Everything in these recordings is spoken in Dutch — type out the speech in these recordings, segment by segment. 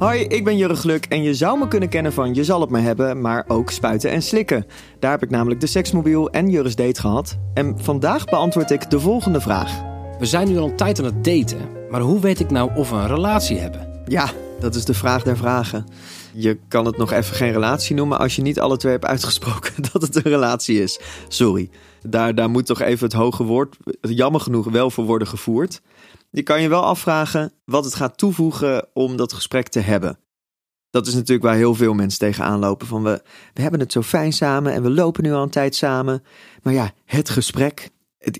Hoi, ik ben Jurre Gluk en je zou me kunnen kennen van Je zal het me hebben, maar ook spuiten en slikken. Daar heb ik namelijk de seksmobiel en Jurre's date gehad. En vandaag beantwoord ik de volgende vraag. We zijn nu al een tijd aan het daten, maar hoe weet ik nou of we een relatie hebben? Ja, dat is de vraag der vragen. Je kan het nog even geen relatie noemen als je niet alle twee hebt uitgesproken dat het een relatie is. Sorry, daar, daar moet toch even het hoge woord, jammer genoeg, wel voor worden gevoerd. Je kan je wel afvragen wat het gaat toevoegen om dat gesprek te hebben. Dat is natuurlijk waar heel veel mensen tegenaan lopen. Van we, we hebben het zo fijn samen en we lopen nu al een tijd samen. Maar ja, het gesprek.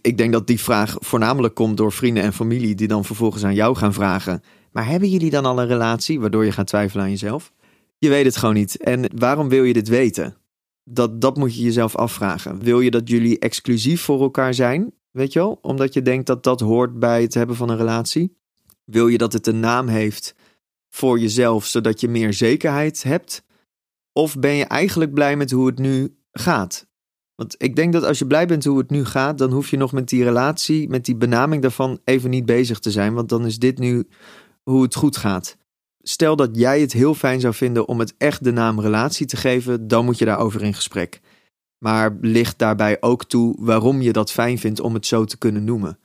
ik denk dat die vraag voornamelijk komt door vrienden en familie die dan vervolgens aan jou gaan vragen. Maar hebben jullie dan al een relatie? Waardoor je gaat twijfelen aan jezelf. Je weet het gewoon niet. En waarom wil je dit weten? Dat, dat moet je jezelf afvragen. Wil je dat jullie exclusief voor elkaar zijn? Weet je wel? Omdat je denkt dat dat hoort bij het hebben van een relatie. Wil je dat het een naam heeft voor jezelf, zodat je meer zekerheid hebt? Of ben je eigenlijk blij met hoe het nu gaat? Want ik denk dat als je blij bent hoe het nu gaat, dan hoef je nog met die relatie, met die benaming daarvan even niet bezig te zijn. Want dan is dit nu hoe het goed gaat. Stel dat jij het heel fijn zou vinden om het echt de naam relatie te geven, dan moet je daarover in gesprek. Maar ligt daarbij ook toe waarom je dat fijn vindt om het zo te kunnen noemen.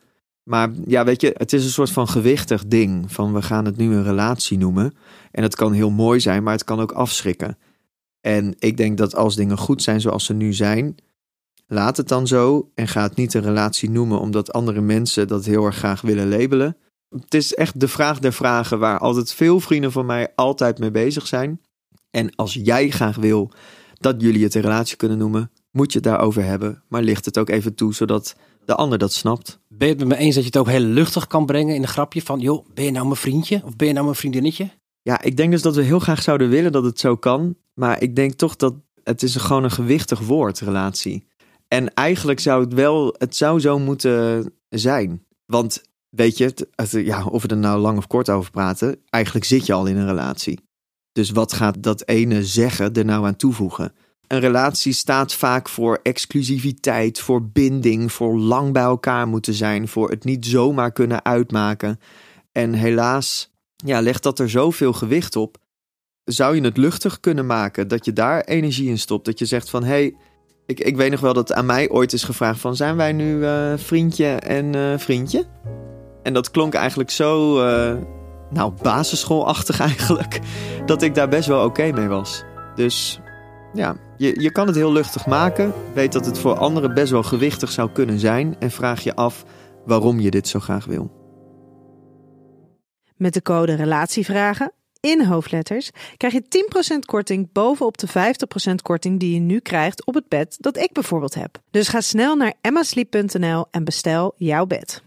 Maar ja, weet je, het is een soort van gewichtig ding. Van we gaan het nu een relatie noemen. En het kan heel mooi zijn, maar het kan ook afschrikken. En ik denk dat als dingen goed zijn zoals ze nu zijn, laat het dan zo. En ga het niet een relatie noemen omdat andere mensen dat heel erg graag willen labelen. Het is echt de vraag der vragen waar altijd veel vrienden van mij altijd mee bezig zijn. En als jij graag wil dat jullie het een relatie kunnen noemen, moet je het daarover hebben. Maar licht het ook even toe, zodat de ander dat snapt. Ben je het met me eens dat je het ook heel luchtig kan brengen in een grapje van, joh, ben je nou mijn vriendje of ben je nou mijn vriendinnetje? Ja, ik denk dus dat we heel graag zouden willen dat het zo kan. Maar ik denk toch dat het is gewoon een gewichtig woord, relatie. En eigenlijk zou het wel, het zou zo moeten zijn. Want weet je, ja, of we er nou lang of kort over praten, eigenlijk zit je al in een relatie. Dus wat gaat dat ene zeggen er nou aan toevoegen? Een relatie staat vaak voor exclusiviteit, voor binding, voor lang bij elkaar moeten zijn, voor het niet zomaar kunnen uitmaken. En helaas ja, legt dat er zoveel gewicht op. Zou je het luchtig kunnen maken, dat je daar energie in stopt, dat je zegt van hé, hey, ik, ik weet nog wel dat aan mij ooit is gevraagd van zijn wij nu uh, vriendje en uh, vriendje? En dat klonk eigenlijk zo, uh, nou basisschoolachtig eigenlijk, dat ik daar best wel oké mee was. Dus ja, je, je kan het heel luchtig maken. Weet dat het voor anderen best wel gewichtig zou kunnen zijn. En vraag je af waarom je dit zo graag wil. Met de code Relatievragen in hoofdletters krijg je 10% korting bovenop de 50% korting die je nu krijgt op het bed dat ik bijvoorbeeld heb. Dus ga snel naar emmasleep.nl en bestel jouw bed.